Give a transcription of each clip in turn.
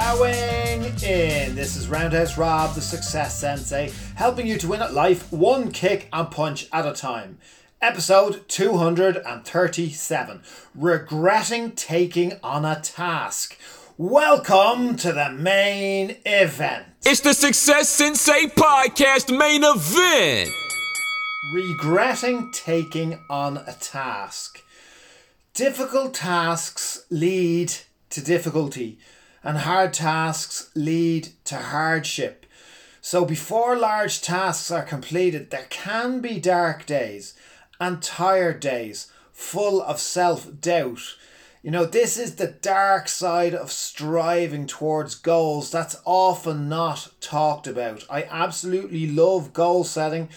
Bowing in. This is Roundhouse Rob, the Success Sensei, helping you to win at life one kick and punch at a time. Episode 237 Regretting Taking on a Task. Welcome to the main event. It's the Success Sensei Podcast main event. Regretting taking on a task. Difficult tasks lead to difficulty and hard tasks lead to hardship. So, before large tasks are completed, there can be dark days and tired days full of self doubt. You know, this is the dark side of striving towards goals that's often not talked about. I absolutely love goal setting.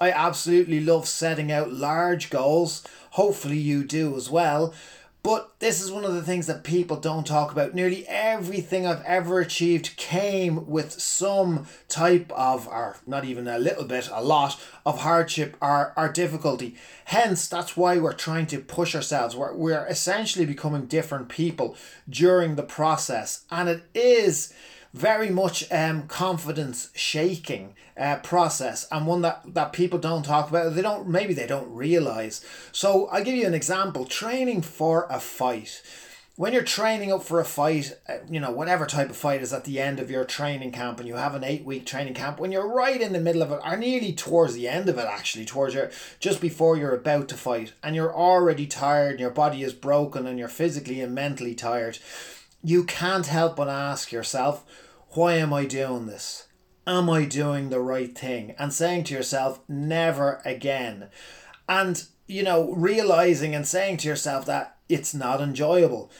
I absolutely love setting out large goals. Hopefully, you do as well. But this is one of the things that people don't talk about. Nearly everything I've ever achieved came with some type of, or not even a little bit, a lot of hardship or, or difficulty. Hence, that's why we're trying to push ourselves. We're, we're essentially becoming different people during the process. And it is very much um, confidence shaking uh, process and one that, that people don't talk about they don't maybe they don't realize. So i'll give you an example. Training for a fight. When you're training up for a fight uh, you know whatever type of fight is at the end of your training camp and you have an eight week training camp when you're right in the middle of it or nearly towards the end of it actually towards your just before you're about to fight and you're already tired and your body is broken and you're physically and mentally tired you can't help but ask yourself, why am I doing this? Am I doing the right thing? And saying to yourself, never again. And, you know, realizing and saying to yourself that it's not enjoyable.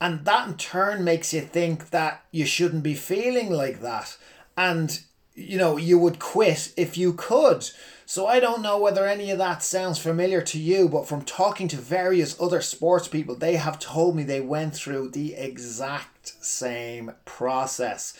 And that in turn makes you think that you shouldn't be feeling like that. And, you know, you would quit if you could. So I don't know whether any of that sounds familiar to you, but from talking to various other sports people, they have told me they went through the exact same process.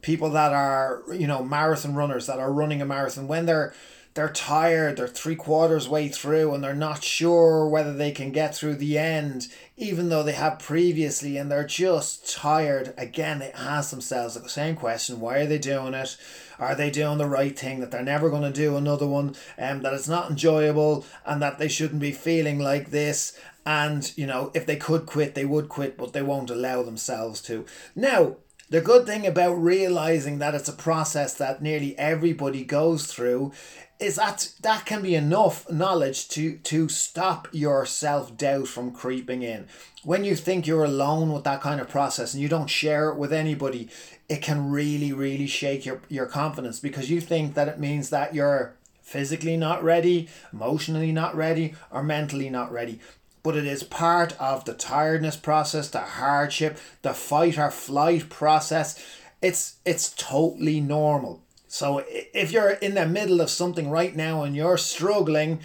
People that are, you know, marathon runners that are running a marathon when they're they're tired, they're three quarters way through, and they're not sure whether they can get through the end, even though they have previously, and they're just tired. Again, they ask themselves the same question why are they doing it? Are they doing the right thing? That they're never going to do another one, and um, that it's not enjoyable, and that they shouldn't be feeling like this. And, you know, if they could quit, they would quit, but they won't allow themselves to. Now, the good thing about realizing that it's a process that nearly everybody goes through is that that can be enough knowledge to to stop your self-doubt from creeping in. When you think you're alone with that kind of process and you don't share it with anybody it can really really shake your, your confidence because you think that it means that you're physically not ready emotionally not ready or mentally not ready but it is part of the tiredness process the hardship the fight or flight process it's it's totally normal so if you're in the middle of something right now and you're struggling,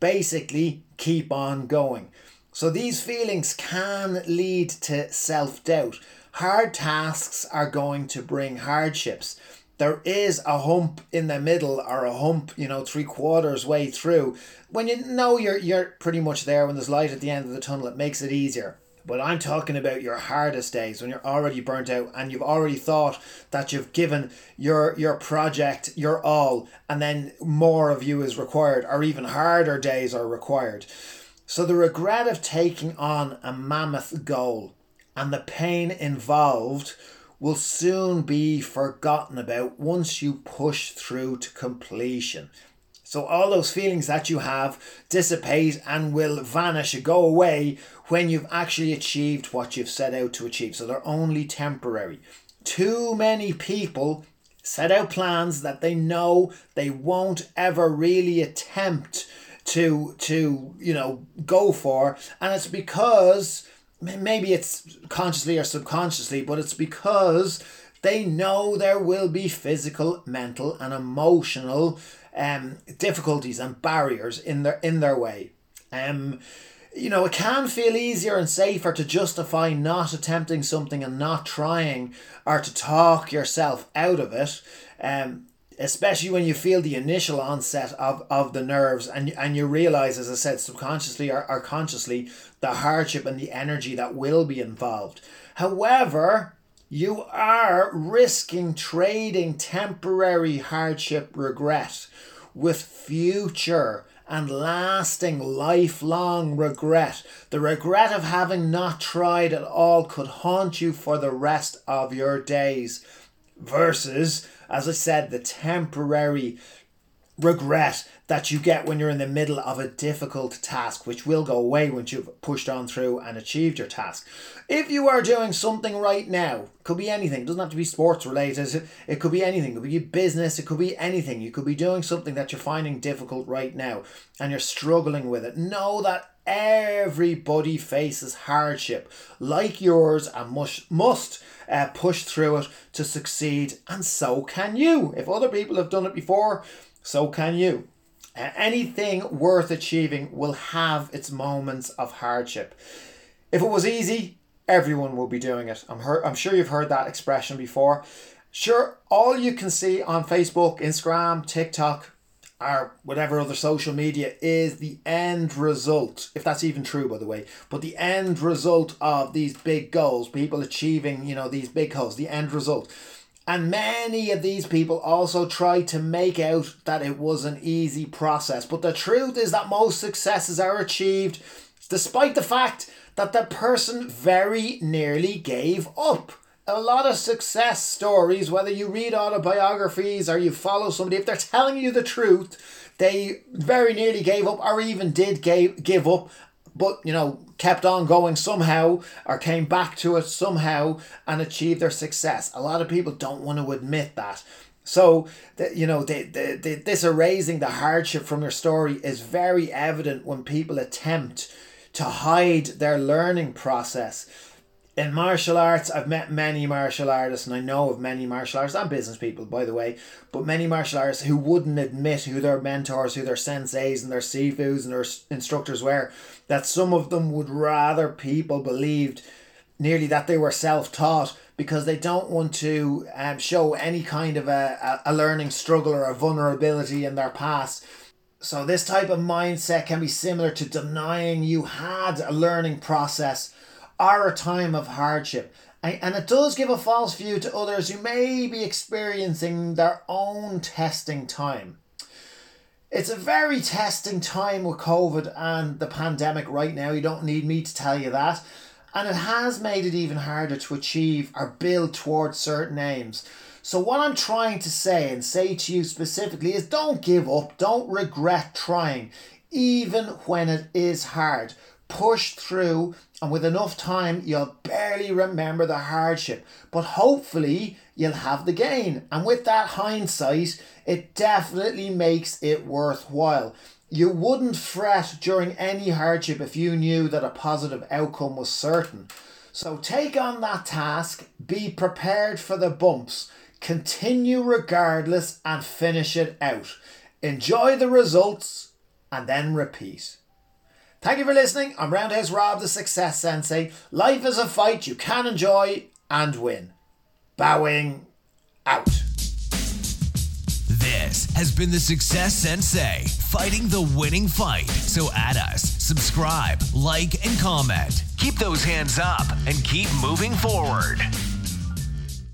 basically keep on going. So these feelings can lead to self doubt. Hard tasks are going to bring hardships. There is a hump in the middle or a hump, you know, three quarters way through. When you know you're you're pretty much there when there's light at the end of the tunnel, it makes it easier. But I'm talking about your hardest days when you're already burnt out and you've already thought that you've given your your project your all and then more of you is required or even harder days are required. So the regret of taking on a mammoth goal and the pain involved will soon be forgotten about once you push through to completion. So all those feelings that you have dissipate and will vanish, and go away when you've actually achieved what you've set out to achieve. So they're only temporary. Too many people set out plans that they know they won't ever really attempt to to you know go for and it's because maybe it's consciously or subconsciously but it's because they know there will be physical mental and emotional um, difficulties and barriers in their in their way. Um, you know, it can feel easier and safer to justify not attempting something and not trying, or to talk yourself out of it. Um, especially when you feel the initial onset of, of the nerves and, and you realize, as I said, subconsciously or, or consciously, the hardship and the energy that will be involved. However, you are risking trading temporary hardship regret with future and lasting lifelong regret. The regret of having not tried at all could haunt you for the rest of your days. Versus, as I said, the temporary regret that you get when you're in the middle of a difficult task, which will go away once you've pushed on through and achieved your task. If you are doing something right now, could be anything, it doesn't have to be sports related, it could be anything, it could be business, it could be anything. You could be doing something that you're finding difficult right now and you're struggling with it. Know that everybody faces hardship like yours and must must uh, push through it to succeed and so can you if other people have done it before so can you. Anything worth achieving will have its moments of hardship. If it was easy, everyone would be doing it. I'm, heard, I'm sure you've heard that expression before. Sure, all you can see on Facebook, Instagram, TikTok, or whatever other social media is the end result, if that's even true, by the way, but the end result of these big goals, people achieving, you know, these big goals, the end result. And many of these people also try to make out that it was an easy process. But the truth is that most successes are achieved despite the fact that the person very nearly gave up. A lot of success stories, whether you read autobiographies or you follow somebody, if they're telling you the truth, they very nearly gave up or even did gave, give up but you know kept on going somehow or came back to it somehow and achieved their success. A lot of people don't want to admit that. So you know the, the, the, this erasing the hardship from your story is very evident when people attempt to hide their learning process in martial arts, I've met many martial artists, and I know of many martial artists and business people, by the way, but many martial artists who wouldn't admit who their mentors, who their senseis, and their sifus and their instructors were. That some of them would rather people believed nearly that they were self taught because they don't want to um, show any kind of a, a learning struggle or a vulnerability in their past. So, this type of mindset can be similar to denying you had a learning process are a time of hardship. And it does give a false view to others who may be experiencing their own testing time. It's a very testing time with COVID and the pandemic right now. You don't need me to tell you that. And it has made it even harder to achieve or build towards certain aims. So, what I'm trying to say and say to you specifically is don't give up, don't regret trying, even when it is hard. Push through and with enough time, you'll barely remember the hardship, but hopefully, you'll have the gain. And with that hindsight, it definitely makes it worthwhile. You wouldn't fret during any hardship if you knew that a positive outcome was certain. So take on that task, be prepared for the bumps, continue regardless, and finish it out. Enjoy the results and then repeat. Thank you for listening. I'm Roundhouse Rob, the Success Sensei. Life is a fight you can enjoy and win. Bowing out. This has been the Success Sensei, fighting the winning fight. So add us, subscribe, like, and comment. Keep those hands up and keep moving forward.